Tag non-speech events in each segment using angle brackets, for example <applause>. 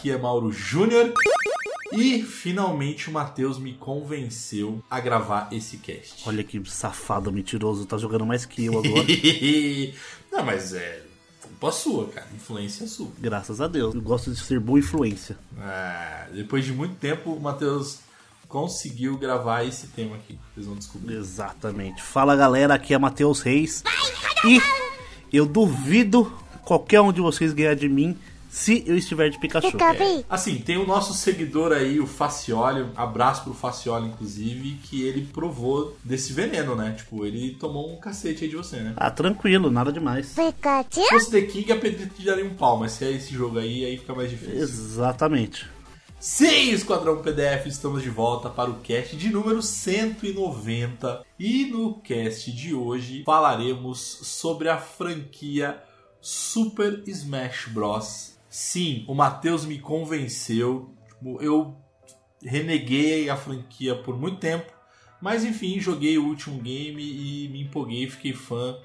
Aqui é Mauro Júnior. E finalmente o Matheus me convenceu a gravar esse cast. Olha que safado mentiroso, tá jogando mais que eu agora. <laughs> Não, mas é culpa sua, cara. Influência sua. Graças a Deus. Eu gosto de ser boa influência. Ah, depois de muito tempo, o Matheus conseguiu gravar esse tema aqui. Vocês vão descobrir. Exatamente. Fala galera, aqui é Matheus Reis. E eu duvido qualquer um de vocês ganhar de mim se eu estiver de Pikachu. Assim, tem o nosso seguidor aí, o Facioli, abraço pro Facioli, inclusive, que ele provou desse veneno, né? Tipo, ele tomou um cacete aí de você, né? Ah, tranquilo, nada demais. Se fosse The King, a Pedro te daria um pau, mas se é esse jogo aí, aí fica mais difícil. Exatamente. Sim, Esquadrão PDF, estamos de volta para o cast de número 190. E no cast de hoje falaremos sobre a franquia Super Smash Bros. Sim, o Matheus me convenceu. Eu reneguei a franquia por muito tempo, mas enfim, joguei o último game e me empolguei, fiquei fã.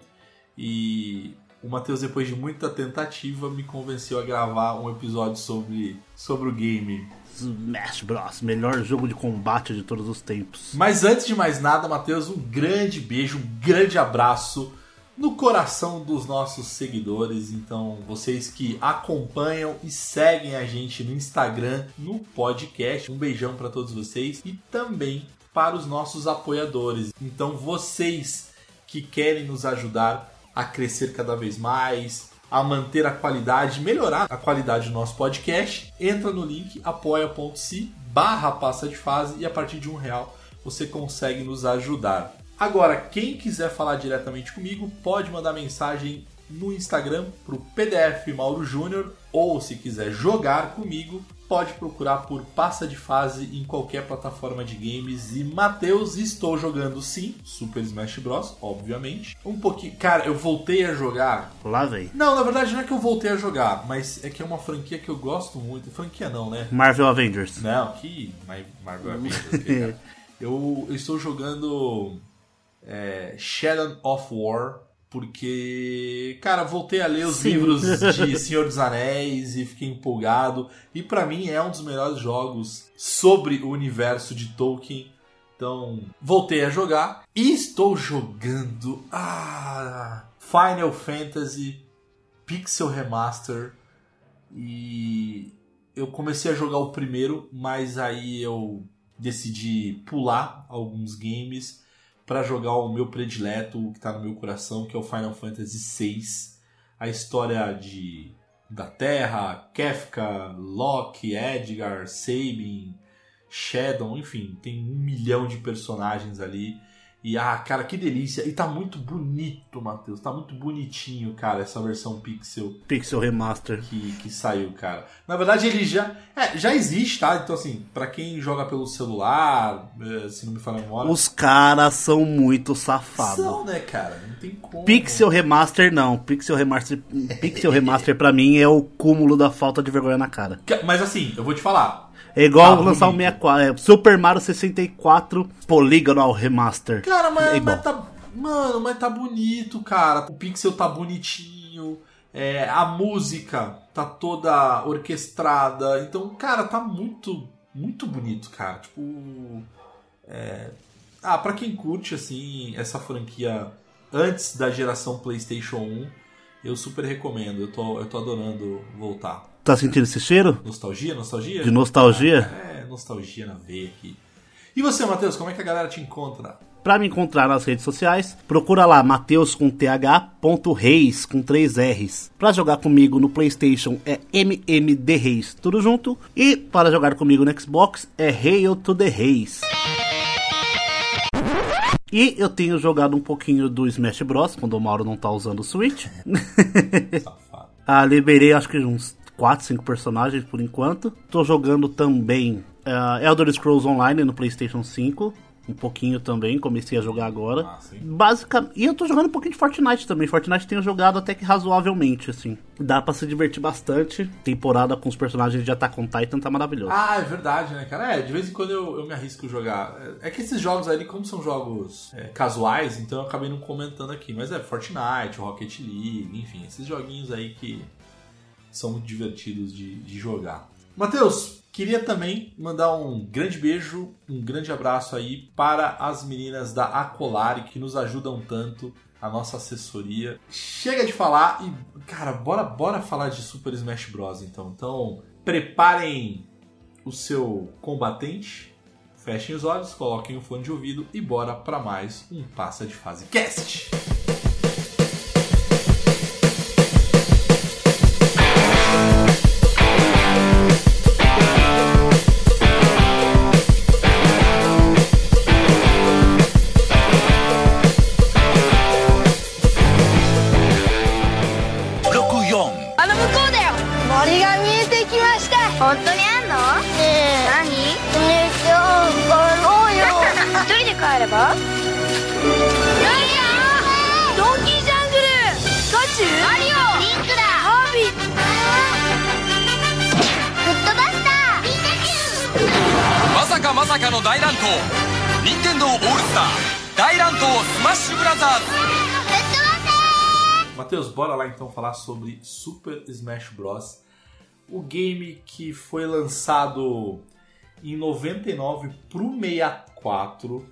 E o Matheus, depois de muita tentativa, me convenceu a gravar um episódio sobre, sobre o game. Smash Bros, melhor jogo de combate de todos os tempos. Mas antes de mais nada, Matheus, um grande beijo, um grande abraço no coração dos nossos seguidores. Então, vocês que acompanham e seguem a gente no Instagram, no podcast, um beijão para todos vocês e também para os nossos apoiadores. Então, vocês que querem nos ajudar a crescer cada vez mais, a manter a qualidade, melhorar a qualidade do nosso podcast, entra no link apoia.se barra passa de fase e a partir de um real você consegue nos ajudar. Agora, quem quiser falar diretamente comigo, pode mandar mensagem no Instagram pro PDF Mauro Júnior ou se quiser jogar comigo, pode procurar por Passa de Fase em qualquer plataforma de games. E Matheus, estou jogando sim, Super Smash Bros, obviamente. Um pouquinho, cara, eu voltei a jogar. Lá vem. Não, na verdade não é que eu voltei a jogar, mas é que é uma franquia que eu gosto muito. Franquia não, né? Marvel Avengers. Não, que Mar- Marvel Avengers, cara. <laughs> eu, eu estou jogando é, Shadow of War porque, cara, voltei a ler os Sim. livros de <laughs> Senhor dos Anéis e fiquei empolgado. E pra mim é um dos melhores jogos sobre o universo de Tolkien. Então, voltei a jogar e estou jogando ah, Final Fantasy Pixel Remaster e eu comecei a jogar o primeiro, mas aí eu decidi pular alguns games para jogar o meu predileto, o que tá no meu coração, que é o Final Fantasy VI. A história de da Terra, Kefka, Loki, Edgar, Sabin, Shadow, enfim, tem um milhão de personagens ali. E ah, cara, que delícia! E tá muito bonito, Matheus. Tá muito bonitinho, cara, essa versão pixel Pixel Remaster. que, que saiu, cara. Na verdade, ele já. É, já existe, tá? Então, assim, pra quem joga pelo celular, eh, se não me falha a memória. Os caras são muito safados. São, né, cara? Não tem como. Pixel Remaster não. Pixel Remaster, Pixel Remaster pra mim é o cúmulo da falta de vergonha na cara. Ca- Mas assim, eu vou te falar. É igual Tá lançar o bonito. 64, é, Super Mario 64 Polygonal Remaster. Cara, mas, é mas tá. Mano, mas tá bonito, cara. O pixel tá bonitinho. é, a música tá toda orquestrada. Então, cara, tá muito, muito bonito, cara. Tipo. é, Ah, pra quem curte, assim, essa franquia antes da geração PlayStation 1, Eu super recomendo, eu tô, eu tô adorando voltar. Tá sentindo esse cheiro? Nostalgia, nostalgia? De nostalgia? É, nostalgia na veia aqui. E você, Matheus, como é que a galera te encontra? Para me encontrar nas redes sociais, procura lá Mateus com th.reis com 3 R's. Para jogar comigo no PlayStation é MMD Reis, tudo junto. E para jogar comigo no Xbox é Hail to the Reis. E eu tenho jogado um pouquinho do Smash Bros. quando o Mauro não tá usando o Switch. <laughs> Safado. ah, liberei acho que uns 4, 5 personagens por enquanto. Tô jogando também uh, Elder Scrolls Online no PlayStation 5. Um pouquinho também, comecei a jogar agora. Ah, sim. Basicamente. E eu tô jogando um pouquinho de Fortnite também. Fortnite tenho jogado até que razoavelmente, assim. Dá pra se divertir bastante. Temporada com os personagens de Attack on Titan tá maravilhoso. Ah, é verdade, né, cara? É, de vez em quando eu, eu me arrisco a jogar. É é que esses jogos ali, como são jogos é, casuais, então eu acabei não comentando aqui. Mas é Fortnite, Rocket League, enfim, esses joguinhos aí que são muito divertidos de, de jogar. Matheus, queria também mandar um grande beijo, um grande abraço aí para as meninas da Acolari que nos ajudam tanto, a nossa assessoria. Chega de falar e, cara, bora, bora falar de Super Smash Bros. Então, então preparem o seu combatente, fechem os olhos, coloquem o fone de ouvido e bora para mais um Passa de Fase Cast. 向こうだよ。森が見えてきました。本当にあんの？ねえ。何？ねえじゃあ帰ろうよ？<laughs> 一人で帰れば？ドンキージャングル。ピカチ？ュウマリオ。リンクだ。ハービー。フットバスター。ピカチュウまさかまさかの大乱闘。任天堂オールスター大乱闘スマッシュブラザーズ Matheus, bora lá então falar sobre Super Smash Bros. O game que foi lançado em 99 pro 64.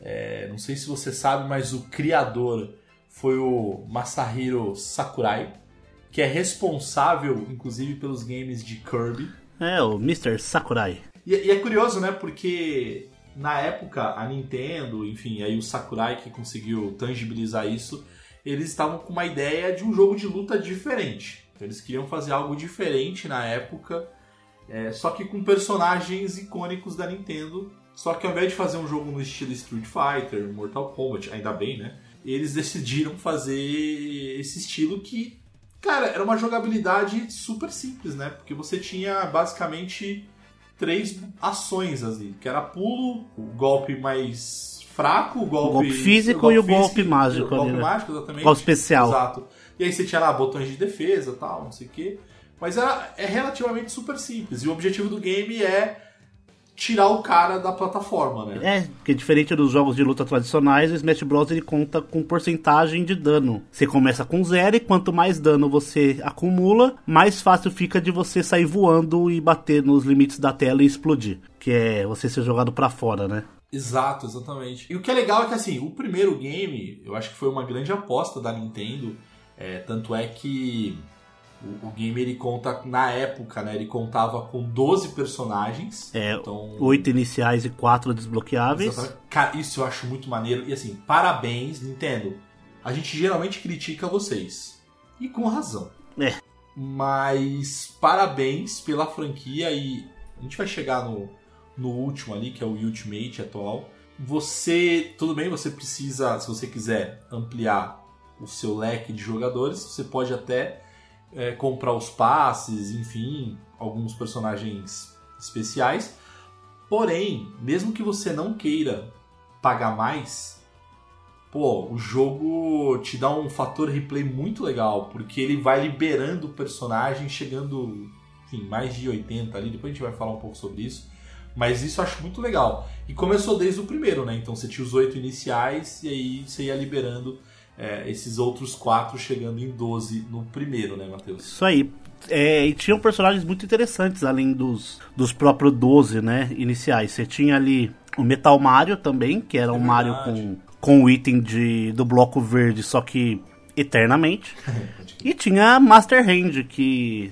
É, não sei se você sabe, mas o criador foi o Masahiro Sakurai, que é responsável, inclusive, pelos games de Kirby. É, o Mr. Sakurai. E, e é curioso, né? Porque na época a Nintendo, enfim, aí o Sakurai que conseguiu tangibilizar isso, eles estavam com uma ideia de um jogo de luta diferente. Então, eles queriam fazer algo diferente na época, é, só que com personagens icônicos da Nintendo. Só que ao invés de fazer um jogo no estilo Street Fighter, Mortal Kombat, ainda bem, né? Eles decidiram fazer esse estilo que, cara, era uma jogabilidade super simples, né? Porque você tinha basicamente três ações ali, que era pulo, o golpe mais fraco, o golpe, golpe físico e o golpe mágico O golpe né? mágico, exatamente. Golpe especial. Exato. E aí você tinha lá botões de defesa tal, não sei o quê. Mas era, é relativamente super simples. E o objetivo do game é tirar o cara da plataforma, né? É, porque diferente dos jogos de luta tradicionais, o Smash Bros ele conta com porcentagem de dano. Você começa com zero e quanto mais dano você acumula, mais fácil fica de você sair voando e bater nos limites da tela e explodir. Que é você ser jogado pra fora, né? Exato, exatamente. E o que é legal é que assim, o primeiro game, eu acho que foi uma grande aposta da Nintendo. É, tanto é que o, o game ele conta, na época, né? Ele contava com 12 personagens. É, então, oito iniciais e quatro desbloqueáveis. Exatamente. Cara, isso eu acho muito maneiro. E assim, parabéns, Nintendo. A gente geralmente critica vocês. E com razão. É. Mas parabéns pela franquia e a gente vai chegar no, no último ali, que é o Ultimate atual. Você, tudo bem, você precisa, se você quiser ampliar o seu leque de jogadores, você pode até é, comprar os passes, enfim, alguns personagens especiais. Porém, mesmo que você não queira pagar mais, pô, o jogo te dá um fator replay muito legal, porque ele vai liberando o personagem, chegando, enfim, mais de 80 ali, depois a gente vai falar um pouco sobre isso. Mas isso eu acho muito legal. E começou desde o primeiro, né? Então você tinha os oito iniciais e aí você ia liberando é, esses outros quatro chegando em 12 no primeiro, né, Matheus? Isso aí. É, e tinham personagens muito interessantes, além dos, dos próprios 12, né, iniciais. Você tinha ali o Metal Mario também, que era É um Mario verdade. com, com o item de, do bloco verde, só que eternamente. <laughs> e tinha Master Hand, que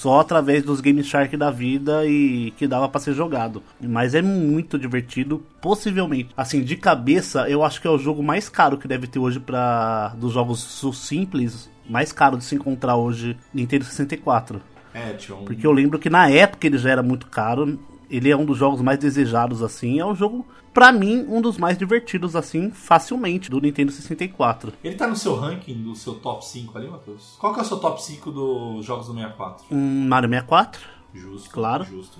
só através dos Game Shark da vida e que dava pra ser jogado. Mas é muito divertido, possivelmente. Assim, de cabeça, eu acho que é o jogo mais caro que deve ter hoje para dos jogos simples, mais caro de se encontrar hoje Nintendo 64. É, um... Porque eu lembro que na época ele já era muito caro. Ele é um dos jogos mais desejados, assim. É um jogo, pra mim, um dos mais divertidos, assim, facilmente, do Nintendo 64. Ele tá no seu ranking, do seu top 5 ali, Matheus? Qual que é o seu top 5 dos jogos do 64? Um Mario 64, Justo. Claro. Justo.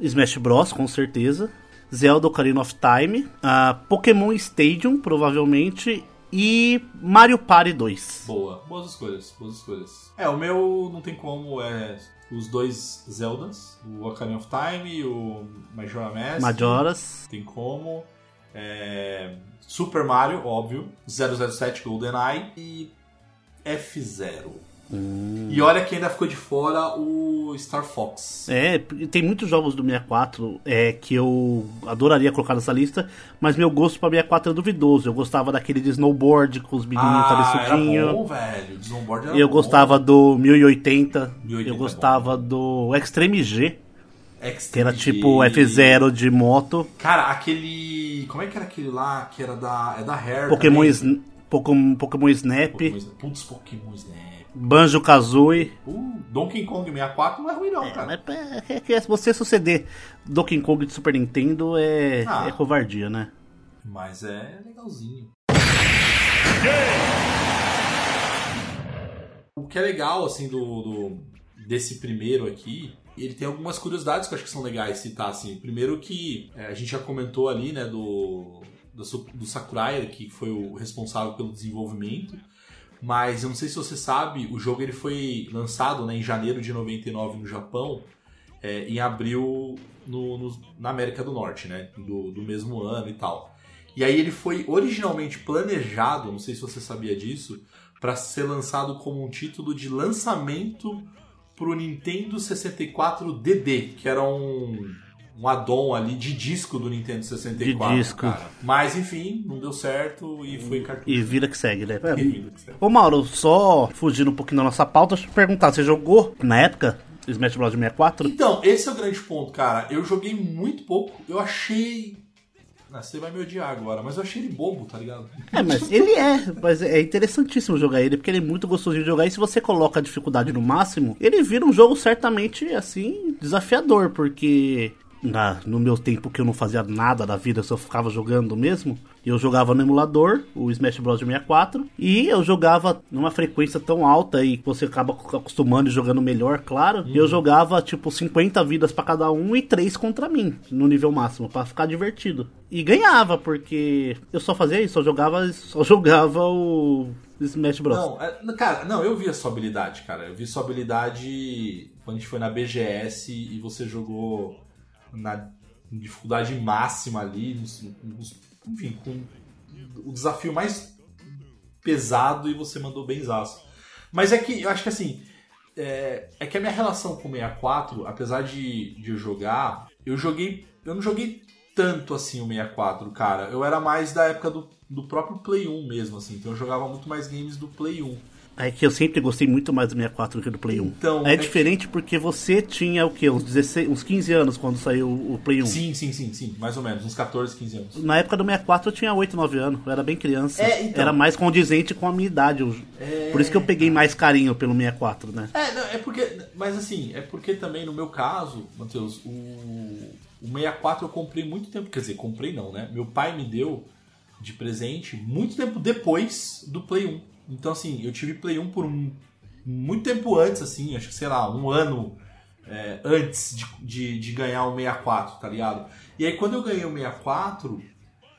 Smash Bros, com certeza. Zelda Ocarina of Time. ah, Pokémon Stadium, provavelmente. E Mario Party 2. Boa. Boas escolhas, boas escolhas. É, o meu não tem como, é os dois Zeldas, o Ocarina of Time e o Majora Mask. Majoras. Tem como. É, Super Mario, óbvio. 007 GoldenEye e F0. Hum. E olha que ainda ficou de fora o Star Fox. É, tem muitos jogos do 64 é, que eu adoraria colocar nessa lista, mas meu gosto pra 64 é duvidoso. Eu gostava daquele de snowboard com os menininhos Ah, era cabeçudinhos. bom, velho. O Snowboard era Eu bom. gostava do 1080. 1080 eu é gostava do Extreme G, Extreme que era tipo F0 de moto. Cara, aquele. Como é que era aquele lá que era da. É da Rare. Pokémon, também? Sn- Pokémon, Pokémon Snap, Pokémon Snap. Putz, Pokémon Snap. Banjo Kazooie. Uh, Donkey Kong 64 não é ruim, não, cara. É, é, que você suceder Donkey Kong de Super Nintendo é, Ah. é covardia, né? Mas é legalzinho. O que é legal, assim, do, do- desse primeiro aqui, ele tem algumas curiosidades que eu acho que são legais citar, assim. Primeiro que é, a gente já comentou ali, né, do, do, do Sakurai, que foi o responsável pelo desenvolvimento. Mas eu não sei se você sabe, o jogo ele foi lançado né, em janeiro de 99 no Japão, é, em abril no- no- na América do Norte, né? Do, do mesmo ano e tal. E aí ele foi originalmente planejado, não sei se você sabia disso, para ser lançado como um título de lançamento pro Nintendo 64 DD, que era um, um add-on ali de disco do Nintendo 64. De disco. cara. Mas enfim, não deu certo e foi cartucho. E vida que segue, né? É, que segue. Ô Mauro, só fugindo um pouquinho da nossa pauta, deixa eu te perguntar, você jogou na época Smash Bros 64? Então, esse é o grande ponto, cara. Eu joguei muito pouco, eu achei. Ah, você vai me odiar agora, mas eu achei ele bobo, tá ligado? É, mas ele é, mas é interessantíssimo jogar ele, porque ele é muito gostoso de jogar, e se você coloca a dificuldade no máximo, ele vira um jogo certamente, assim, desafiador, porque na, no meu tempo que eu não fazia nada da vida, só ficava jogando mesmo, eu jogava no emulador, o Smash Bros 64, e eu jogava numa frequência tão alta e você acaba acostumando e jogando melhor, claro. Eu jogava tipo 50 vidas pra cada um e 3 contra mim, no nível máximo, pra ficar divertido. E ganhava, porque eu só fazia isso, só jogava, só jogava o Smash Bros. Não, é, cara, não, eu vi a sua habilidade, cara. Eu vi sua habilidade quando a gente foi na BGS e você jogou na dificuldade máxima ali, enfim, com o desafio mais pesado e você mandou benzaço. Mas é que eu acho que assim, é, é que a minha relação com o 64, apesar de, de eu jogar, eu joguei. Eu não joguei tanto assim o 64, cara. Eu era mais da época do, do próprio Play 1 mesmo, assim. Então eu jogava muito mais games do Play 1. É que eu sempre gostei muito mais do 64 do que do Play 1. Então, é, é diferente porque você tinha o quê? Uns, 16, uns 15 anos quando saiu o Play 1. Sim, sim, sim, sim. Mais ou menos, uns 14, 15 anos. Na época do 64 eu tinha 8, 9 anos, eu era bem criança. É, então. Era mais condizente com a minha idade. eu- É. Por isso que eu peguei mais carinho pelo 64, né? É, não, é porque. Mas assim, é porque também no meu caso, Matheus, o, o 64 eu comprei muito tempo. Quer dizer, comprei não, né? Meu pai me deu de presente muito tempo depois do Play 1. Então, assim, eu tive Play 1 por um- muito tempo antes, assim, acho que sei lá, um ano é, antes de, de, de ganhar o 64, tá ligado? E aí quando eu ganhei o 64,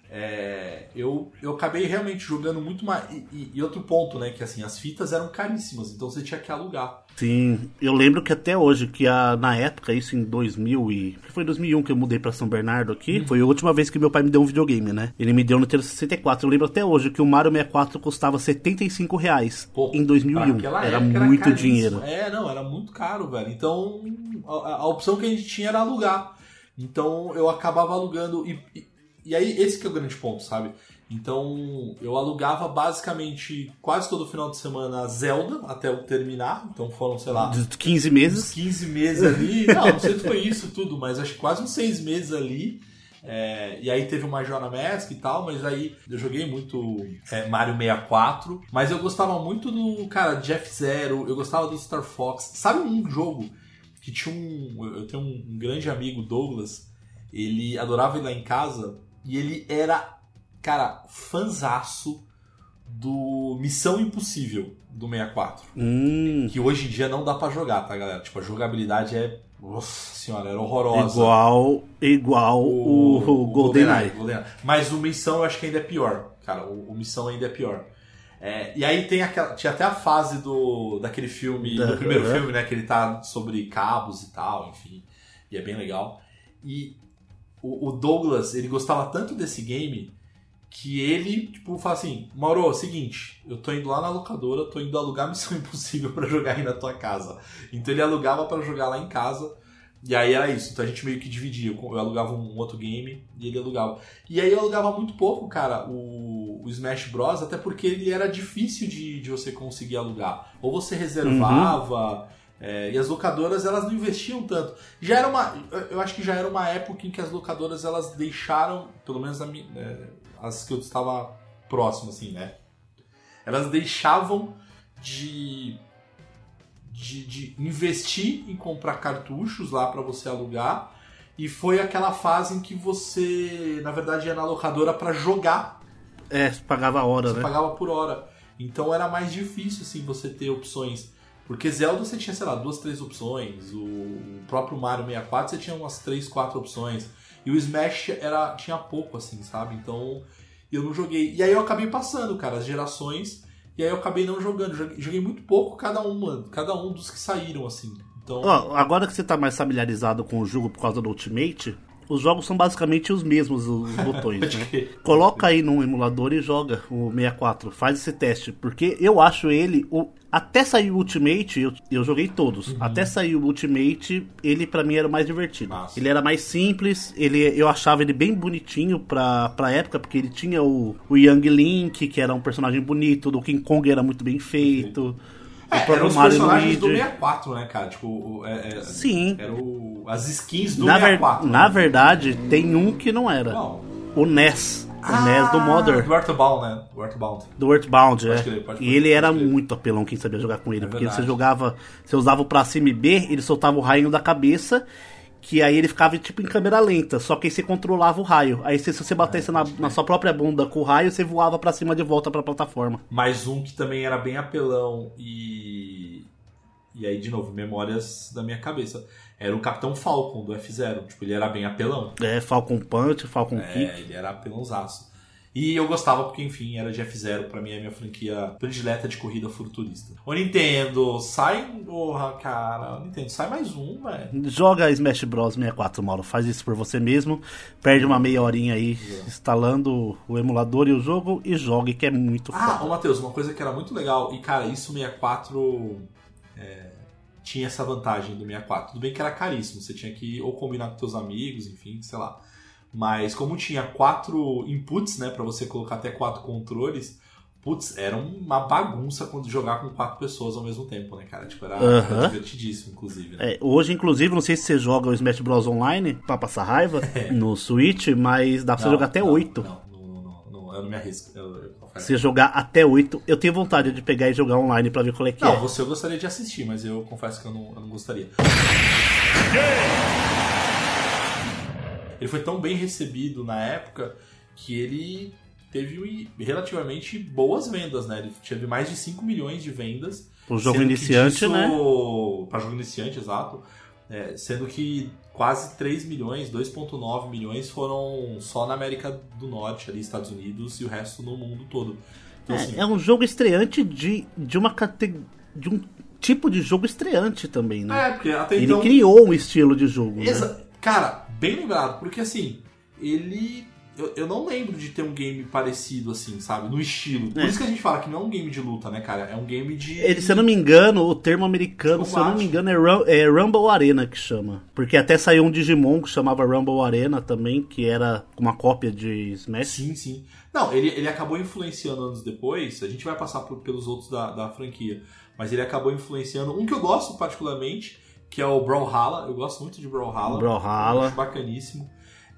é, eu, eu acabei realmente jogando muito mais. E, e- outro ponto, né? Que assim, as fitas eram caríssimas, então você tinha que alugar. Sim, eu lembro que até hoje, que a, na época, isso em 2000 e... Foi em 2001 que eu mudei pra São Bernardo aqui. Foi a última vez que meu pai me deu um videogame, né? Ele me deu no Nintendo 64. Eu lembro até hoje que o Mario 64 custava 75 reais Pô, em pra 2001. aquela Era muito caríssimo. dinheiro. É, não, era muito caro, velho. Então, a, a opção que a gente tinha era alugar. Então, eu acabava alugando. E, e, aí, esse que é o grande ponto, sabe? Então eu alugava basicamente quase todo final de semana Zelda até eu terminar. Então foram, sei lá, De 15 uns meses. 15 meses ali. <laughs> Não, não sei se foi isso tudo, mas acho que quase uns 6 meses ali. É, e aí teve o Majora Mask e tal, mas aí eu joguei muito é, Mario 64. Mas eu gostava muito do, cara, Jeff Zero, eu gostava do Star Fox. Sabe um jogo que tinha um. Eu tenho um grande amigo, Douglas, ele adorava ir lá em casa e ele era, cara, fanzaço do Missão Impossível do 64. Hum, Que hoje em dia não dá pra jogar, tá, galera? Tipo, a jogabilidade é. Nossa senhora, era horrorosa. igual, igual o, o GoldenEye. GoldenEye. Mas o Missão eu acho que ainda é pior. Cara, o, o Missão ainda é pior. É, e aí tem aquela. Tinha até a fase do daquele filme, do Aham. primeiro filme, né? Que ele tá sobre cabos e tal, enfim. E é bem legal. E o, o Douglas, ele gostava tanto desse game que ele, tipo, fala assim: Mauro, é seguinte, eu tô indo lá na locadora, tô indo alugar Missão <laughs> Impossível pra jogar aí na tua casa. Então ele alugava pra jogar lá em casa. E aí era isso. Então a gente meio que dividia. Eu alugava um outro game e ele alugava. E aí eu alugava muito pouco, cara, o, o Smash Bros. Até porque ele era difícil de, de você conseguir alugar. Ou você reservava. É, e as locadoras elas não investiam tanto. Já era uma. eu- acho que já era uma época em que as locadoras elas deixaram, pelo menos a é, as que eu estava próximo, assim, né? Elas deixavam de de, de investir em comprar cartuchos lá para você alugar. E foi aquela fase em que você, na verdade, ia na locadora para jogar. É, pagava a hora, Você né? pagava por hora. Então era mais difícil, assim, você ter opções. Porque Zelda você tinha, sei lá, duas, três opções. O próprio Mario 64 você tinha umas três, quatro opções. E o Smash era, tinha pouco, assim, sabe? Então eu não joguei. E aí eu acabei passando, cara, as gerações. E aí eu acabei não jogando. Joguei, joguei muito pouco cada um. Cada um dos que saíram, assim. Então. Ó, agora que você tá mais familiarizado com o jogo por causa do Ultimate, os jogos são basicamente os mesmos, os <laughs> botões, né? Coloca aí num emulador e joga o 64. Faz esse teste. Porque eu acho ele. O... Até sair o Ultimate, eu, eu joguei todos. Até sair o Ultimate, ele pra mim era o mais divertido. Massa. Ele era mais simples, ele, eu achava ele bem bonitinho pra, pra época, porque ele tinha o, o Young Link, que era um personagem bonito, do King Kong era muito bem feito. É, eram os personagens do 64, né, cara? Tipo, é, é, Sim. Era o, as skins do Na, ver- 64. na né? verdade, tem um que não era. Qual? O NES. O NES do Mother. Do Earthbound, né? Do Earthbound. Do Earthbound, é. crer, pode e ele era muito apelão quem sabia jogar com ele. É porque verdade. você jogava. Você usava o pra cima e B, ele soltava o raio da cabeça. Que aí ele ficava tipo em câmera lenta. Só que aí você controlava o raio. Aí se, se você batesse na, na sua própria bunda com o raio, você voava pra cima de volta pra plataforma. Mais um que também era bem apelão e. E aí, de novo, memórias da minha cabeça. Era o Capitão Falcon do F0. Tipo, ele era bem apelão. É, Falcon Punch, Falcon Kick. É, ele era apelãozaço. E eu gostava porque, enfim, era de F0. Pra mim é a minha franquia predileta de corrida futurista. Ô, Nintendo, sai. Porra, cara. Nintendo, sai mais um, velho. Joga Smash Bros 64, Mauro. Faz isso por você mesmo. Perde uma meia horinha aí instalando o emulador e o jogo e jogue, que é muito Ah, foda. ô Matheus, uma coisa que era muito legal, e cara, isso o 64 é, tinha essa vantagem do 64. Tudo bem que era caríssimo, você tinha que ou combinar com teus amigos, enfim, sei lá. Mas como tinha quatro inputs, né, pra você colocar até quatro controles, putz, era uma bagunça quando jogar com quatro pessoas ao mesmo tempo, né, cara? Tipo, era, era Aham. divertidíssimo, inclusive. Né? É, hoje, inclusive, não sei se você joga o Smash Bros online pra passar raiva <laughs> no Switch, mas dá pra você Não, jogar até não, 8. Não, não, não, não, eu não me arrisco. Eu, eu. Se jogar até 8, eu tenho vontade de pegar e jogar online pra ver qual é que Não, é. você eu gostaria de assistir, mas eu confesso que eu não, eu não gostaria. Ele foi tão bem recebido na época que ele teve relativamente boas vendas, né? Ele teve mais de 5 milhões de vendas. Pro jogo sendo que iniciante, disso- né? Para jogo iniciante, exato. É, sendo que quase 3 milhões, 2,9 milhões foram só na América do Norte, ali, Estados Unidos, e o resto no mundo todo. Então, assim, É, é um jogo estreante de, de uma cate... de um tipo de jogo estreante também, né? é, porque até Ele então. criou um estilo de jogo, né? Exa- Cara, bem lembrado, porque assim, ele eu, eu não lembro de ter um game parecido assim, sabe? No estilo. Por É. isso que a gente fala que não é um game de luta, né, cara? É um game de. Ele, se eu não me engano, o termo americano, se eu não me engano, é, é Rumble Arena que chama. Porque até saiu um Digimon que chamava Rumble Arena também, que era uma cópia de Smash. Sim, sim. Não, ele, ele acabou influenciando anos depois. A gente vai passar por- pelos outros da, da franquia. Mas ele acabou influenciando um que eu gosto particularmente, que é o Brawlhalla. Eu gosto muito de Brawlhalla. Brawlhalla. Acho bacaníssimo.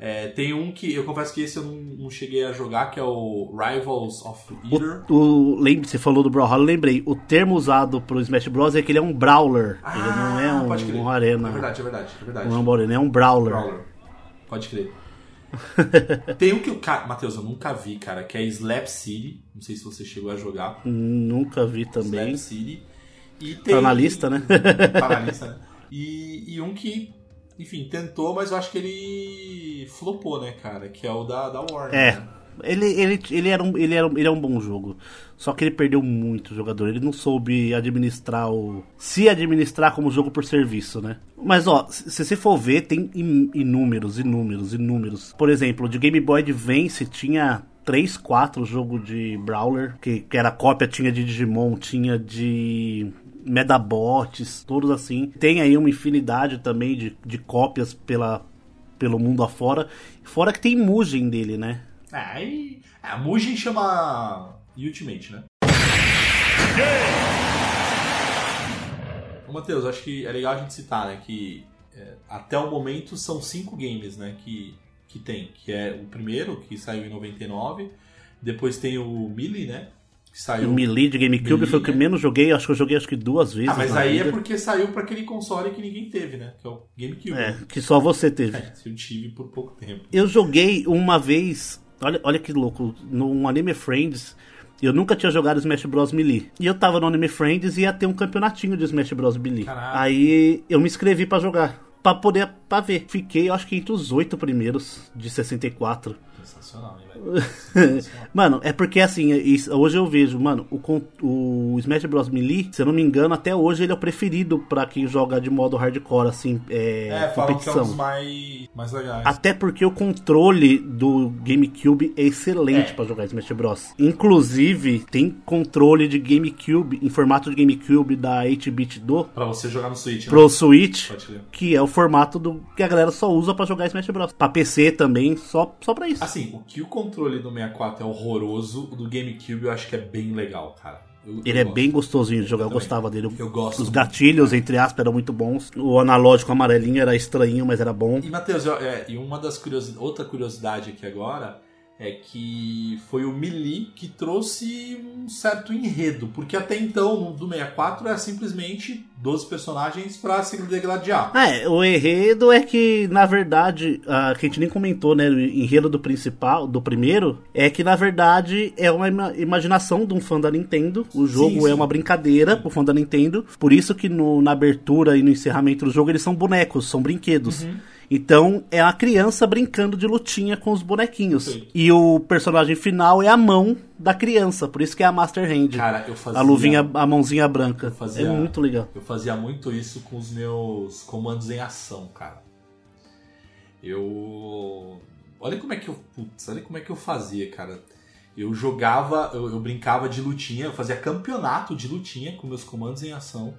É, tem um que eu confesso que esse eu não, não cheguei a jogar, que é o Rivals of Eater. O, o, lembre, você falou do Brawlhalla, eu lembrei. O termo usado pro Smash Bros. é que ele é um Brawler. ele não é Ah, um, um Arena. É verdade, é verdade, é verdade. Um Rumble Arena, é um Brawler. Brawler. Pode crer. <laughs> Tem um que eu. Ca... Matheus, eu nunca vi, cara, que é Slap City. Não sei se você chegou a jogar. Nunca vi também. Slap City. E tem... Tá na lista, né? tá na lista, né? <laughs> E, e um que, enfim, tentou, mas eu acho que ele flopou, né, cara? Que é o da, da Warner. É. né? Ele, ele, ele, era um, ele, era, um- ele é um bom jogo. Só que ele perdeu muito jogador. Ele não soube administrar o. Se administrar como jogo por serviço, né? Mas ó, se você for ver, tem in- inúmeros, inúmeros, inúmeros. Por exemplo, de Game Boy Advance tinha 3, 4 jogo de Brawler, que, que era cópia, tinha de Digimon, tinha de Medabots, todos assim. Tem aí uma infinidade também de, de cópias pela, pelo mundo afora. Fora que tem Mugen dele, né? É, aí. A Mugen chama Ultimate, né? Ô, Matheus, acho que é legal a gente citar, né? Que é, até o momento são cinco games, né? Que, que tem. Que é o primeiro, que saiu em 99. Depois tem o Melee, né? Que O saiu. Melee de GameCube Melee, foi o que né? menos joguei, acho que eu joguei acho que duas vezes. Ah, mas aí é vida. porque saiu pra aquele console que ninguém teve, né? Que é o GameCube. É, que só você teve. É, eu tive por pouco tempo. Eu joguei uma vez, olha, olha que louco, no Anime Friends, eu nunca tinha jogado Smash Bros. Melee. E eu tava no Anime Friends e ia ter um campeonatinho de Smash Bros. Melee. Caralho. Aí eu me inscrevi pra jogar. Pra poder pra ver. Fiquei, acho que entre os oito primeiros de 64. Sensacional, hein, velho? <laughs> Mano, é porque assim, isso- hoje eu vejo, mano, o, o Smash Bros. Melee, se eu não me engano, até hoje ele é o preferido pra quem joga de modo hardcore, assim, é, É, falam que é um competição. dos mais, mais legais. Até porque o controle do GameCube é excelente É. pra jogar Smash Bros. Inclusive, tem controle de GameCube, em formato de GameCube da 8-bit do Pra você jogar no Switch, né? Pro Switch, que é o formato do que a galera só usa pra jogar Smash Bros. Pra PC também, só, só pra isso. Assim, o que o controle do 64 é horroroso, o do GameCube eu acho que é bem legal, cara. Eu- Ele eu é gosto. bem gostosinho de jogar, eu também. gostava dele. Eu gosto Os gatilhos, entre aspas, eram muito bons. O analógico amarelinho era estranho, mas era bom. E, Matheus, eu- é, e uma das curiosidades, outra curiosidade aqui agora é que foi o Melee que trouxe um certo enredo, porque até então, do 64, era simplesmente 12 personagens pra se degladiar. Ah, é, o enredo é que, na verdade, a, que a gente nem comentou, né? O enredo do principal, do primeiro, é que, na verdade, é uma ima- imaginação de um fã da Nintendo. O jogo Sim, sim. é uma brincadeira pro fã da Nintendo. Por isso que no- na abertura e no encerramento do jogo eles são bonecos, são brinquedos. Uhum. Então é a criança brincando de lutinha com os bonequinhos. Perfeito. E o personagem final é a mão da criança, por isso que é a Master Hand. Cara, eu fazia... a luvinha, a mãozinha branca. Fazia- É muito legal. Eu fazia muito isso com os meus comandos em ação, cara. Eu. Olha como é que eu. Putz, olha como é que eu fazia, cara. Eu jogava, eu, eu brincava de lutinha, eu fazia campeonato de lutinha com meus comandos em ação.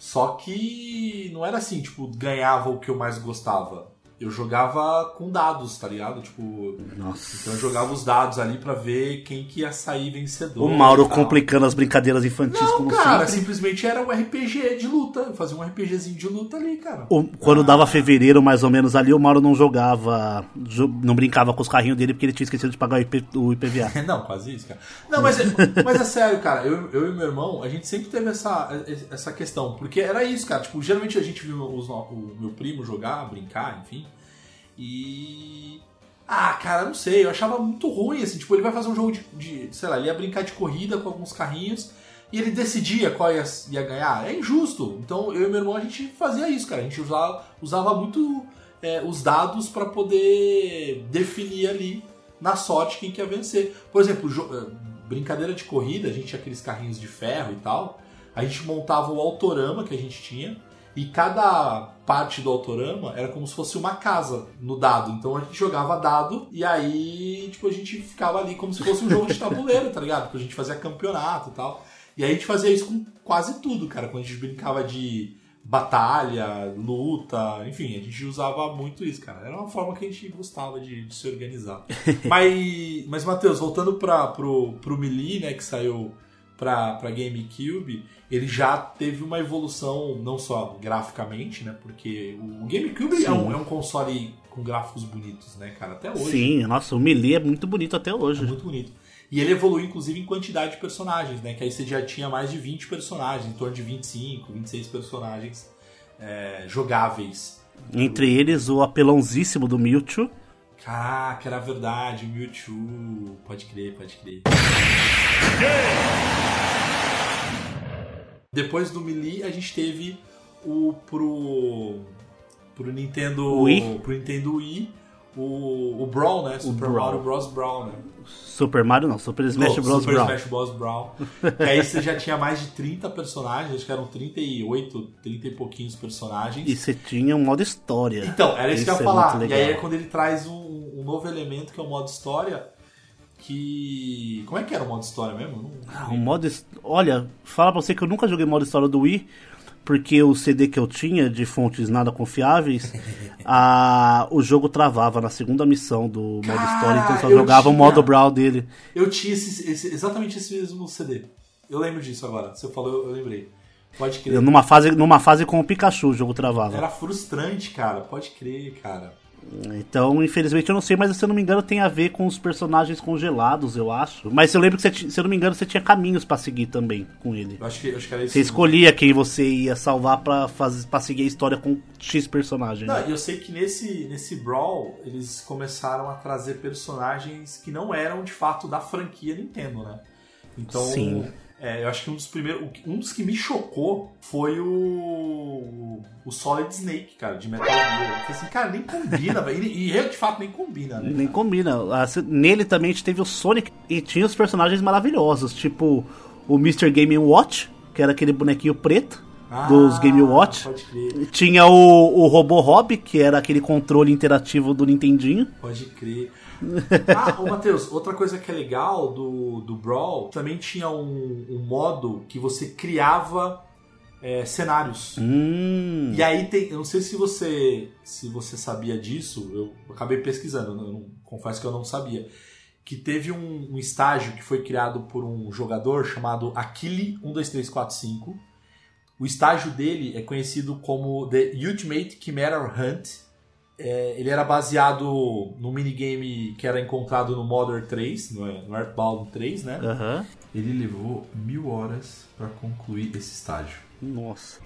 Só que não era assim, tipo, ganhava o que eu mais gostava. Eu jogava com dados, tá ligado? Tipo, Nossa. então eu jogava os dados ali pra ver quem que ia sair vencedor. O Mauro complicando as brincadeiras infantis Não, como cara, sempre. simplesmente era um RPG de luta. Eu fazia um RPGzinho de luta ali, cara. O- quando dava fevereiro, mais ou menos ali, o Mauro não jogava, jo- não brincava com os carrinhos dele porque ele tinha esquecido de pagar o, IP, o IPVA. <laughs> Não, quase isso, cara. Não, mas é, mas é sério, cara. Eu, eu e meu irmão, a gente sempre teve essa, essa questão. Porque era isso, cara. Tipo, geralmente a gente viu os o meu primo jogar, brincar, enfim. E. Ah, cara, não sei. Eu achava muito ruim, assim. Tipo, ele vai fazer um jogo de, de- Sei lá, ele ia brincar de corrida com alguns carrinhos. E ele decidia qual ia, ia ganhar. É injusto. Então, eu e meu irmão, a gente fazia isso, cara. A gente usava, usava muito é, os dados pra poder definir ali na sorte quem que ia vencer. Por exemplo, eh, brincadeira de corrida, a gente tinha aqueles carrinhos de ferro e tal. A gente montava o autorama que a gente tinha E cada parte do autorama era como se fosse uma casa no dado. Então a gente jogava dado e aí, tipo, a gente ficava ali como se fosse um jogo de <laughs> tabuleiro, tá ligado? Porque a gente fazia campeonato e tal. E aí a gente fazia isso com quase tudo, cara. Quando a gente brincava de batalha, luta, enfim, a gente usava muito isso, cara. Era uma forma que a gente gostava de, de se organizar. <laughs> mas, mas Matheus, voltando para pro, pro Melee, né, que saiu para GameCube, ele já teve uma evolução não só graficamente, né, porque o GameCube é um, é um console com gráficos bonitos, né, cara, até hoje. Sim, nossa, o Melee é muito bonito até hoje. É muito bonito. E ele evoluiu, inclusive, em quantidade de personagens, né? Que aí você já tinha mais de 20 personagens, em torno de 25, 26 personagens é, jogáveis. Entre eles, o apelãozíssimo do Mewtwo. Caraca, era verdade, o Mewtwo. Pode crer, pode crer. Depois do Melee, a gente teve o pro pro Nintendo Wii? pro Nintendo Wii o, o Brawl, né? Super Brawl. Mario Bros. Brawl, né? Super Mario não, Super Smash Oh, Bros. Super Brawl. Smash Bros. Brawl. que aí você já tinha mais de 30 personagens, acho que eram 38, 30 e pouquinhos personagens. E você tinha um modo história. Então, era isso, que eu ia é falar. E aí é quando ele traz um, um novo elemento que é o modo história. Que. Como é que era o modo história mesmo? Não... Ah, o modo. Olha, fala pra você que eu nunca joguei modo história do Wii, porque o CD que eu tinha de fontes nada confiáveis, <laughs> a... o jogo travava na segunda missão do modo Cara, história, então só jogava o tinha. modo Brawl dele. Eu tinha esse, esse- exatamente esse mesmo CD. Eu lembro disso agora. Você falou, eu lembrei. Pode crer. Eu, numa, fase, numa fase com o Pikachu o jogo travava. Era frustrante, cara. Pode crer, cara. Então, infelizmente, eu não sei, mas se eu não me engano, tem a ver com os personagens congelados, eu acho. Mas eu lembro que, você, se eu não me engano, você tinha caminhos pra seguir também com ele. Eu acho que, acho que era isso. Você escolhia quem você ia salvar pra, fazer, pra seguir a história com X personagem. Não, né? e eu sei que nesse, nesse Brawl eles começaram a trazer personagens que não eram de fato da franquia Nintendo, né? Então, Sim. É, eu acho que um dos primeiros. Um dos que me chocou foi o. O Solid Snake, cara, de Metal Gear. Eu falei assim, cara, nem combina, <laughs> velho. E, e de fato nem combina, né? Nem combina. Ah, Nele também a gente teve o Sonic e tinha os personagens maravilhosos, tipo o Mr. Game Watch, que era aquele bonequinho preto dos Ah, Game Watch. Pode crer, Tinha o, o Robô Hobby, que era aquele controle interativo do Nintendinho. pode crer. <laughs> Ah, ô Matheus, outra coisa que é legal do, do Brawl, também tinha um, um modo que você criava é, cenários. Hum. E aí tem, eu não sei se você se você sabia disso, eu acabei pesquisando, eu não, confesso que eu não sabia. Que teve um, um estágio que foi criado por um jogador chamado Aquile12345. O estágio dele é conhecido como The Ultimate Chimera Hunt. É, ele era baseado no minigame que era encontrado no Modern 3, no, no Earthbound 3, né? Aham. Ele levou mil horas para concluir esse estágio. Nossa.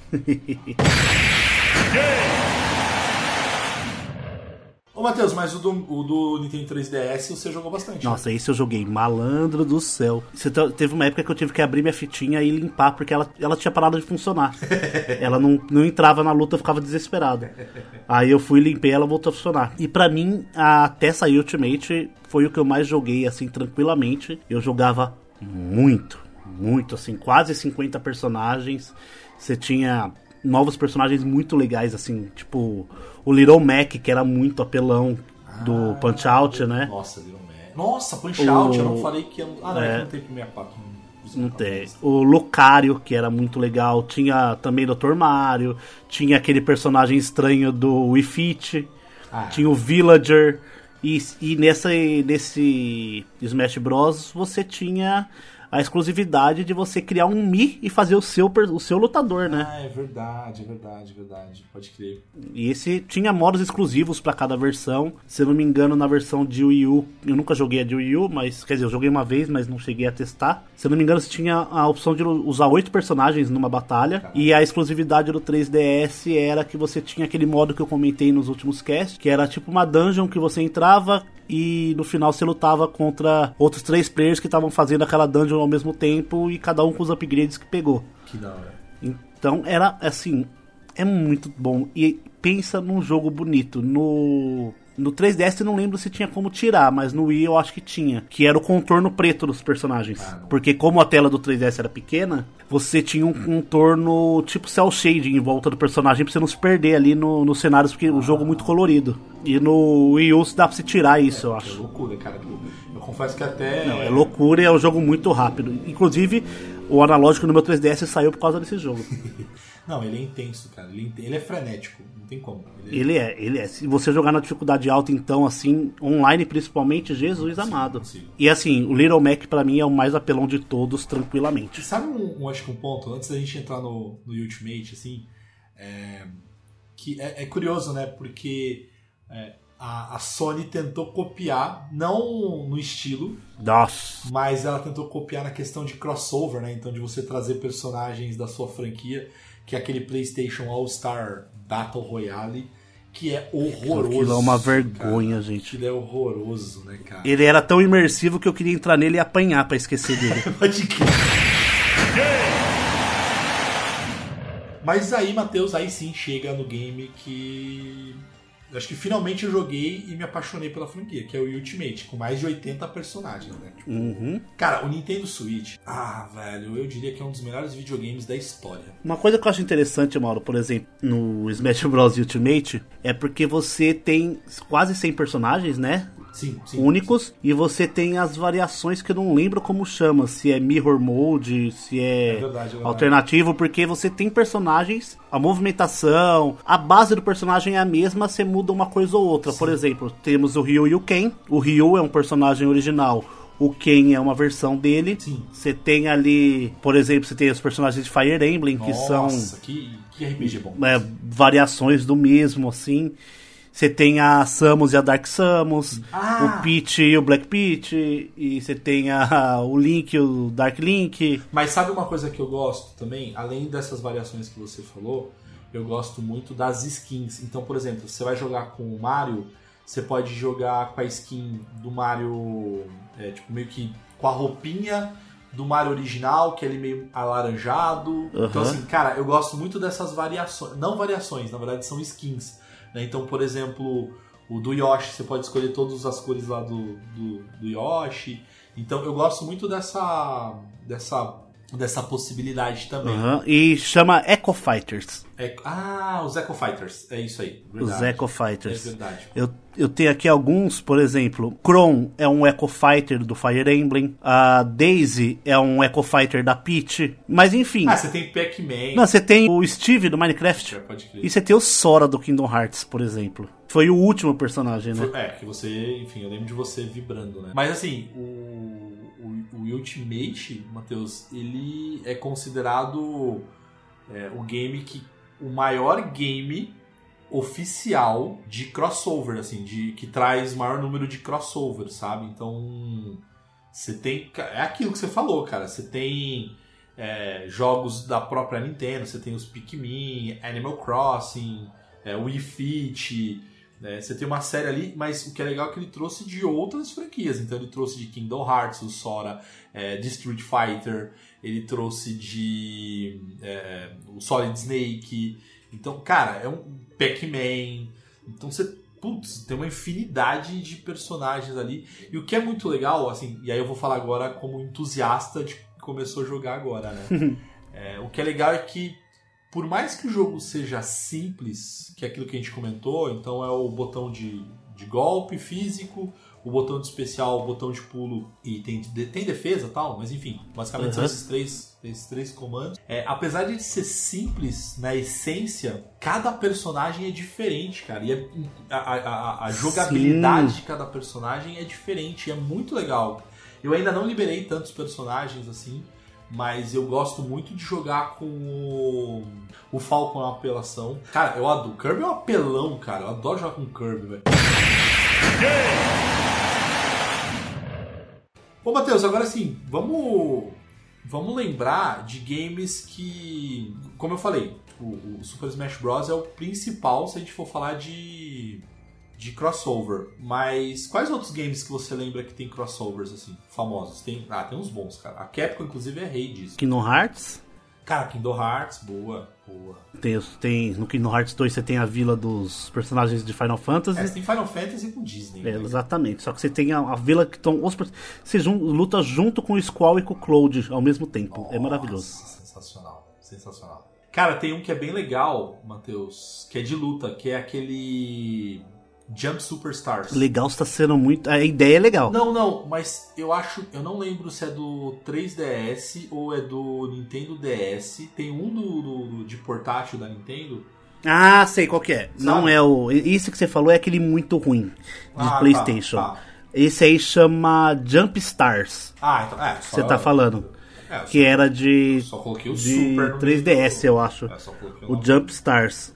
Matheus, mas o do, o do Nintendo 3DS você jogou bastante. né? Nossa, esse eu joguei. Malandro do céu. Você te- teve uma época que eu tive que abrir minha fitinha e limpar, porque ela, ela tinha parado de funcionar. <laughs> ela não, não entrava na luta, eu ficava desesperado. Aí eu fui, limpei ela voltou a funcionar. E pra mim, até sair Ultimate foi o que eu mais joguei, assim, tranquilamente. Eu jogava muito, muito, assim, quase 50 personagens. Você tinha novos personagens muito legais, assim, tipo o Little Mac, que era muito apelão do Punch Out, né? Nossa, Little Man. Nossa, Punch Out, eu não O- falei que... Eu... Ah, não, é. É. que não tem pro 64. Não, tem. O Lucario, que era muito legal. Tinha também Dr. Mario. Tinha aquele personagem estranho do Wii Fit. Ah. Tinha o Villager. E, e nessa, nesse Smash Bros. você tinha a exclusividade de você criar um Mi e fazer o seu, o seu lutador, né? Ah, é verdade, é verdade, é verdade. Pode crer. E esse tinha modos exclusivos pra cada versão. Se eu não me engano, na versão de Wii U, eu nunca joguei a de Wii U, mas quer dizer, eu joguei uma vez, mas não cheguei a testar. Se eu não me engano, você tinha a opção de usar oito personagens numa batalha. E a exclusividade do 3DS era que você tinha aquele modo que eu comentei nos últimos casts, que era tipo uma dungeon que você entrava e no final você lutava contra outros três players que estavam fazendo aquela dungeon ao mesmo tempo e cada um com os upgrades que pegou. Que da hora. Então era assim, é muito bom. E pensa num jogo bonito. No No 3DS eu não lembro se tinha como tirar, mas no Wii eu acho que tinha. Que era o contorno preto dos personagens. Ah. Porque como a tela do 3DS era pequena, você tinha um contorno tipo cel shading em volta do personagem pra você não se perder ali no, nos cenários, porque o jogo é muito colorido. E no Wii U dá pra você tirar isso, eu É acho. loucura, cara. Eu, eu confesso que até. Não, é loucura e é um jogo muito rápido. Inclusive, o analógico no meu 3DS saiu por causa desse jogo. <laughs> Não, ele é intenso, cara. É ele é frenético. Não tem como. Ele é- Ele é, ele é. Se você jogar na dificuldade alta, então, assim, online principalmente, Jesus amado. sim. E assim, o Little Mac pra mim é o mais apelão de todos, tranquilamente. Sabe um, um, acho que um ponto, antes da gente entrar no, no Ultimate, assim, é, que é, é curioso, né? Porque é, a, a Sony tentou copiar, não no estilo, Nossa. mas ela tentou copiar na questão de crossover, né? Então de você trazer personagens da sua franquia, que é aquele PlayStation All Star Battle Royale, que é horroroso. Aquilo é uma vergonha, cara. gente. Aquilo é horroroso, né, cara? Ele era tão imersivo que eu queria entrar nele e apanhar pra esquecer dele. <laughs> Pode crer. Mas aí, Matheus, aí sim chega no game que. Acho que finalmente eu joguei e me apaixonei pela franquia, que é o Ultimate, com mais de 80 personagens, né? Tipo, Uhum. Cara, o Nintendo Switch, ah, velho, eu diria que é um dos melhores videogames da história. Uma coisa que eu acho interessante, Mauro, por exemplo, no Smash Bros. Ultimate, é porque você tem quase 100 personagens, né? Sim, sim. únicos e você tem as variações que eu não lembro como chama, se é mirror mode, se é, É verdade, é verdade. alternativo, porque você tem personagens, a movimentação, a base do personagem é a mesma, você muda uma coisa ou outra. Por exemplo, temos o Ryu e o Ken. O Ryu é um personagem original. O Ken é uma versão dele. Sim. Você tem ali, por exemplo, você tem os personagens de Fire Emblem, que são Nossa, que, que RPG bom. é, variações do mesmo, assim. Você tem a Samus e a Dark Samus, Ah! o Peach e o Black Peach, e você tem a, <laughs> o Link e o Dark Link. Mas sabe uma coisa que eu gosto também? Além dessas variações que você falou, eu gosto muito das skins. Então, por exemplo, você vai jogar com o Mario, você pode jogar com a skin do Mario, é, tipo, meio que com a roupinha do Mario original, que é ele meio alaranjado. Então, Aham. assim, cara, eu gosto muito dessas variações. Não variações, na verdade são skins. Né? Então, por exemplo, o do Yoshi, você pode escolher todas as cores lá do, do, do Yoshi. Então, eu gosto muito dessa, dessa, dessa possibilidade também. Aham, E chama Echo Fighters. É- ah, os Echo Fighters. É isso aí. Os Verdade. Echo É Fighters. verdade. Eu, eu tenho aqui alguns, por exemplo, Kron é um Echo Fighter do Fire Emblem, a Daisy é um Echo Fighter da Peach, mas enfim. Ah, você tem Pac-Man. Não, você tem o Steve do Minecraft. É. E você tem o Sora do Kingdom Hearts, por exemplo. Foi o último personagem, né? Foi- É, que você, enfim, eu lembro de você vibrando, né? Mas assim, o, Ultimate, Matheus, ele é considerado é, o game que. o maior game oficial de crossover, assim, de que traz maior número de crossover, sabe? Então. Você tem. É aquilo que você falou, cara. Você tem. é, jogos da própria Nintendo, você tem os Pikmin, Animal Crossing, é, Wii Fit, né? Você tem uma série ali, mas o que é legal é que ele trouxe de outras franquias. Então ele trouxe de Kingdom Hearts, o Sora, é, de Street Fighter, ele trouxe de é, o Solid Snake. Então, cara, é um Pac-Man. Então você, putz, tem uma infinidade de personagens ali. E o que é muito legal, assim, e aí eu vou falar agora como entusiasta de que começou a jogar agora, né? <laughs> É, o que é legal é que por mais que o jogo seja simples, que é aquilo que a gente comentou, então é o botão de, de golpe físico, o botão de especial, o botão de pulo e tem, tem defesa e tal, mas enfim, basicamente são Uhum. esses três, esses três comandos. É, apesar de ser simples na essência, cada personagem é diferente, cara. E é- a, a- a- a jogabilidade Sim. de cada personagem é diferente, e é muito legal. Eu ainda não liberei tantos personagens assim, mas eu gosto muito de jogar com o, o Falcon é apelação. Cara, eu adoro. Kirby é um apelão, cara. Eu adoro jogar com o Kirby, velho. Ô, Matheus, agora sim, vamos. Vamos lembrar de games que. Como eu falei, o, o Super Smash Bros. é o principal se a gente for falar de. De crossover. Mas quais outros games que você lembra que tem crossovers, assim, famosos? Tem, ah, tem uns bons, cara. A Capcom, inclusive, é rei disso. Kingdom Hearts. Cara, Kingdom Hearts, boa. Boa. Tem, tem, no Kingdom Hearts 2 você tem a vila dos personagens de Final Fantasy. É, você tem Final Fantasy com Disney. É, né? exatamente. Só que você tem a, a vila que estão. os Você jun- luta junto com o Squall e com o Cloud ao mesmo tempo. é maravilhoso. Nossa, sensacional. Sensacional. Cara, tem um que é bem legal, Matheus, que é de luta, que é aquele Jump Superstars. Legal está sendo muito. A ideia é legal. Não, não, mas eu acho, eu não lembro se é do 3DS ou é do Nintendo DS. Tem um do, do- de portátil da Nintendo. Ah, sei qual que é. Não Sabe? é o. Isso que você falou é aquele muito ruim de Ah, PlayStation. tá, tá. Esse aí chama Jump Stars. Ah, então, é, Você tá falando. É, Que era de. só coloquei o de Super no 3DS, meio do- eu acho. É, O nome. Jump Stars.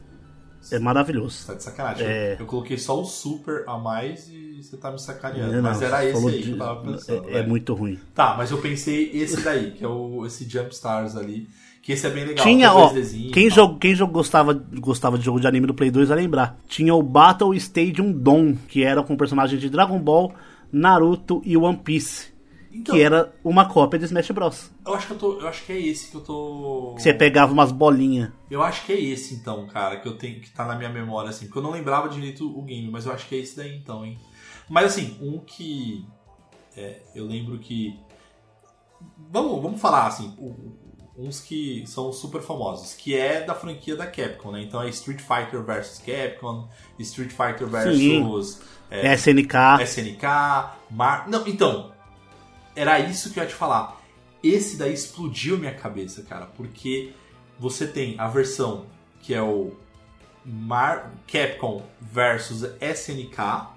É maravilhoso. Tá de sacanagem. É. Eu coloquei só o Super a mais e você tá me sacaneando. Não, mas era esse aí de- que eu tava pensando. é, né? é muito ruim. Tá, mas eu pensei esse daí, que é o, esse Jump Stars ali. Que esse é bem legal. Tinha, tem ó, 2Dzinho quem, tal. jog, quem jog, gostava, gostava de jogo de anime do Play 2 vai lembrar. Tinha o Battle Stadium Dawn, que era com personagens de Dragon Ball, Naruto e One Piece. Então, que era uma cópia de Smash Bros. eu acho que eu tô. Eu acho que é esse que eu tô. Que você pegava umas bolinhas. Eu acho que é esse então, cara, que eu tenho que tá na minha memória assim, porque eu não lembrava direito o game, mas eu acho que é esse daí então, hein. Mas assim, um que é, eu lembro que vamos, vamos falar assim, uns que são super famosos, que é da franquia da Capcom, né? Então é Street Fighter vs Capcom, Street Fighter vs é, SNK. SNK, Mar... Não, então, era isso que eu ia te falar. Esse daí explodiu minha cabeça, cara, porque você tem a versão que é o Mar... Capcom versus SNK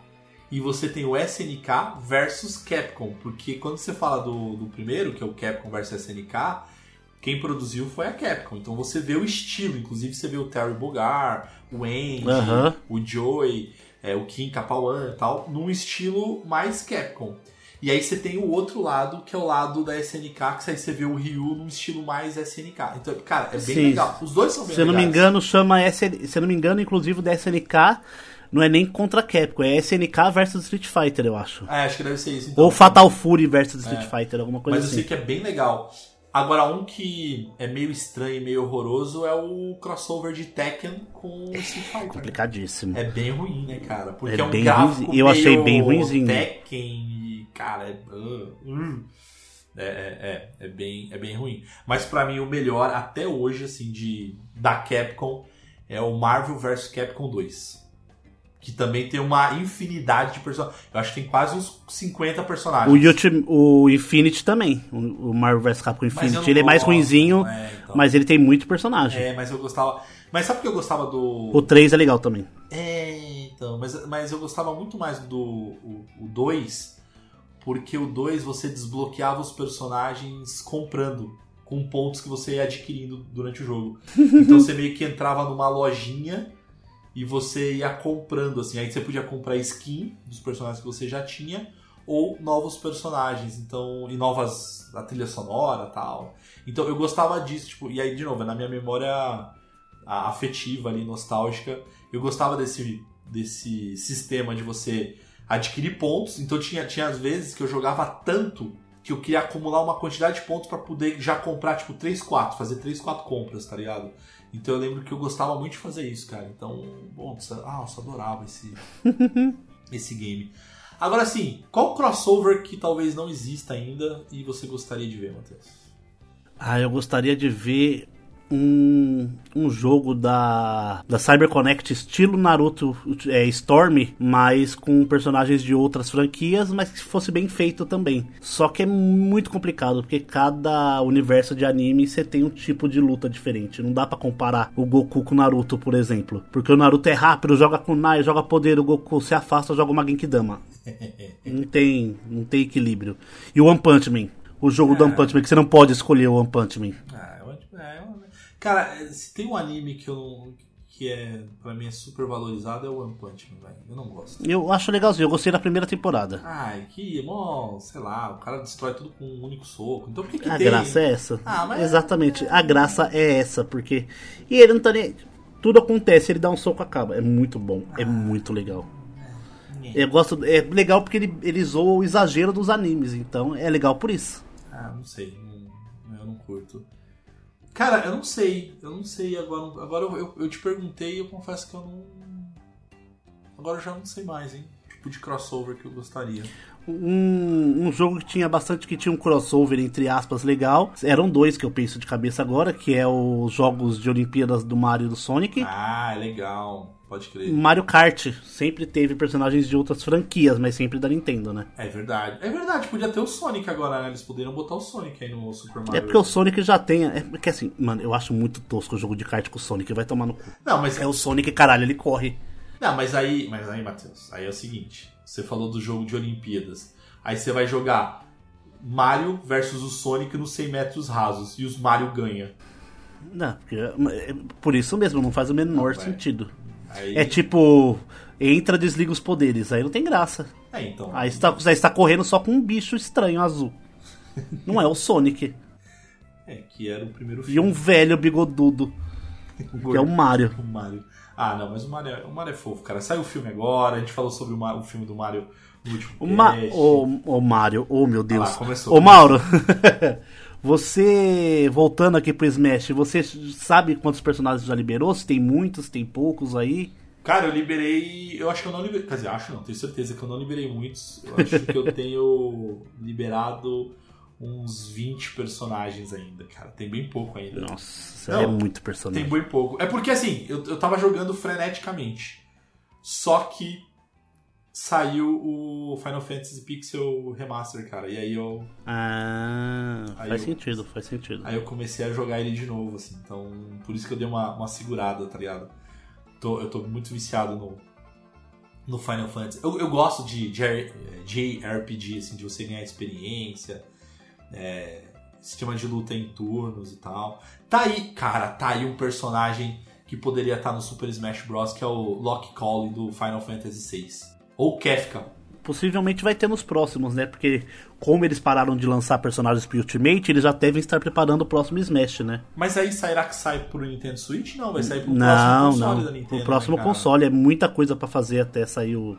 e você tem o SNK versus Capcom, porque quando você fala do, do primeiro, que é o Capcom versus SNK, quem produziu foi a Capcom. Então você vê o estilo, inclusive você vê o Terry Bogard, o Andy, Aham. o Joey, é, o Kim Kapawan e tal, num estilo mais Capcom. E aí você tem o outro lado, que é o lado da SNK, que aí você vê o Ryu num estilo mais SNK. Então, cara, é bem Sim. legal. Os dois são bem Se eu não me engano, chama SN... Se eu não me engano, inclusive o da SNK não é nem contra Capcom, é SNK versus Street Fighter, eu acho. É, acho que deve ser isso. Então. Ou Fatal Fury versus Street Fighter, alguma coisa Mas eu assim. sei que é bem legal. Agora, um que é meio estranho e meio horroroso é o crossover de Tekken com o Street <laughs> Fighter. Complicadíssimo. É bem ruim, né, cara? Porque É é, um bem gráfico ruimzinho. Eu achei bem ruinzinho. Tekken cara, é... uh. É, é, é, é bem, é bem ruim. Mas pra mim o melhor até hoje, assim, de, da Capcom é o Marvel vs Capcom 2. Que também tem uma infinidade de personagens. Eu acho que tem quase uns 50 personagens. O, Ultim- o Infinity também. O o Marvel vs Capcom Infinity. Ele é mais ruinzinho, é, então. mas ele tem muito personagem. É, mas eu gostava. Mas sabe por que eu gostava do. O 3 é legal também. É, então. Mas, mas eu gostava muito mais do o 2, porque o 2 você desbloqueava os personagens comprando, com pontos que você ia adquirindo durante o jogo. <laughs> Então você meio que entrava numa lojinha e você ia comprando, assim. Aí você podia comprar skin dos personagens que você já tinha. Ou novos personagens, então, e novas. a trilha sonora tal. Então eu gostava disso, tipo, e aí, de novo, é na minha memória afetiva ali, nostálgica, eu gostava desse, desse sistema de você adquirir pontos. Então tinha, tinha às vezes que eu jogava tanto que eu queria acumular uma quantidade de pontos pra poder já comprar, tipo, 3, 4, fazer 3, 4 compras, tá ligado? Então eu lembro que eu gostava muito de fazer isso, cara. Então, bom, ah, eu só adorava esse, <laughs> esse game. Agora sim, qual crossover que talvez não exista ainda e você gostaria de ver, Matheus? Ah, eu gostaria de ver um, um jogo da, da CyberConnect estilo Naruto é, Storm, mas com personagens de outras franquias, mas que fosse bem feito também. Só que é muito complicado, porque cada universo de anime você tem um tipo de luta diferente. Não dá pra comparar o Goku com o Naruto, por exemplo. Porque o Naruto é rápido, joga kunai, joga poder, o Goku se afasta, joga uma Genkidama. <laughs> Não tem, não tem equilíbrio. E o One Punch Man. O jogo do One Punch Man, que você não pode escolher o One Punch Man. Ah, cara, se tem um anime que eu não- que é para mim é super valorizado é o One Punch Man, velho. Eu não gosto. Eu acho legalzinho, eu gostei da primeira temporada. Ai, que, mó, sei lá, o cara destrói tudo com um único soco. Então por que, que A tem? graça é essa. Ah, mas- Exatamente, a graça é essa, porque. E ele não tá nem. Tudo acontece, ele dá um soco acaba. É muito bom, Ah. é muito legal. Eu gosto. É legal porque ele, ele zoa o exagero dos animes, então é legal por isso. Ah, não sei, eu não curto. Cara, eu não sei. Eu não sei agora. Agora eu, eu, eu te perguntei e eu confesso que eu não. Agora eu já não sei mais, hein? Tipo de crossover que eu gostaria. Um, um jogo que tinha bastante, que tinha um crossover, entre aspas, legal. Eram dois que eu penso de cabeça agora, que é os jogos de Olimpíadas do Mario e do Sonic. Ah, legal. Pode crer. Mario Kart sempre teve personagens de outras franquias, mas sempre da Nintendo, né? É verdade. É verdade, podia ter o Sonic agora, né? Eles poderiam botar o Sonic aí no Super Mario. É porque o Sonic já tem. É porque assim, mano, eu acho muito tosco o jogo de kart com o Sonic, vai tomar no cu. Não, mas É o Sonic, caralho, ele corre. Não, mas aí, mas aí, Matheus, aí é o seguinte: você falou do jogo de Olimpíadas. Aí você vai jogar Mario versus o Sonic nos 100 metros rasos e os Mario ganha. Não, porque, é por isso mesmo, não faz o menor Não, sentido. Aí, É tipo, entra, desliga os poderes, aí não tem graça. É, então. Aí você tá, você está correndo só com um bicho estranho azul. <laughs> Não é o Sonic. É, que era o primeiro E filme. um velho bigodudo, <laughs> que é o Mario. O Mario. Ah, não, mas o Mario, é- o Mario é fofo, cara. Saiu o filme agora, a gente falou sobre o, Ma- o filme do Mario no último O, Ma o, o Mario, oh meu Deus. lá, começou. Ô Mauro, <laughs> você, voltando aqui pro Smash, você sabe quantos personagens já liberou? Se tem muitos, tem poucos aí? Cara, eu liberei. Eu acho que eu não liberei. Quer dizer, acho não, tenho certeza que eu não liberei muitos. Eu acho que eu <laughs> tenho liberado uns 20 personagens ainda, cara. Tem bem pouco ainda. Nossa, Não, é muito Tem personagem. bem pouco. É porque assim, eu, eu tava jogando freneticamente. Só que saiu o Final Fantasy Pixel Remaster, cara. E aí eu, Ah, Aí faz eu- sentido, faz sentido. aí eu comecei a jogar ele de novo, assim. Então, por isso que eu dei uma, uma segurada, tá ligado? Tô, eu tô muito viciado no, no Final Fantasy. Eu, eu gosto de J- JRPG, assim, de você ganhar experiência. É, sistema de luta em turnos e tal. Tá aí, cara, tá aí um personagem que poderia estar no Super Smash Bros. que é o Lock Colley do Final Fantasy VI. Ou Kefka. Possivelmente vai ter nos próximos, né? Porque como eles pararam de lançar personagens pro Ultimate, eles já devem estar preparando o próximo Smash, né? Mas aí será que sai pro Nintendo Switch? Não, vai sair pro Não, próximo console não. da Nintendo. Pro próximo né, console é muita coisa pra fazer até sair o,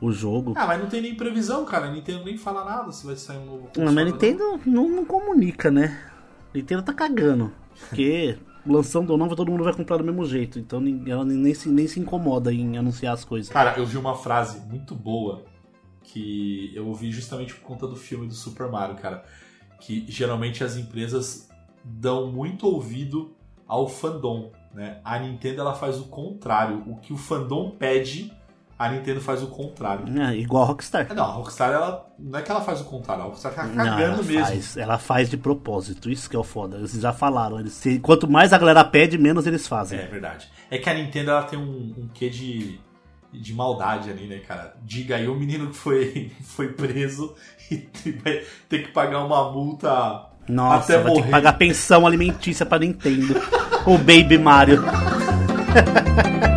o jogo. Ah, mas não tem nem previsão, cara. A Nintendo nem fala nada se vai sair um novo console. Não, mas a Nintendo não, não comunica, né? A Nintendo tá cagando. Porque <laughs> lançando ou não, todo mundo vai comprar do mesmo jeito. Então ela nem se, nem se incomoda em anunciar as coisas. Cara, eu vi uma frase muito boa que eu ouvi justamente por conta do filme do Super Mario, cara. Que geralmente as empresas dão muito ouvido ao fandom, né? A Nintendo ela faz o contrário. O que o fandom pede, a Nintendo faz o contrário. É, igual a Rockstar. Não, a Rockstar ela não é que ela faz o contrário, a Rockstar tá Não, ela cagando mesmo. faz, ela faz de propósito, isso que é o foda. Eles já falaram. Eles, se- quanto mais a galera pede, menos eles fazem. É verdade. É que a Nintendo ela tem um, um quê de, de maldade ali, né, cara? Diga aí o menino que foi, <laughs> foi preso <laughs> e vai ter que pagar uma multa Nossa, até vai ter morrer. que pagar pensão alimentícia pra Nintendo. o Baby Mario. <laughs>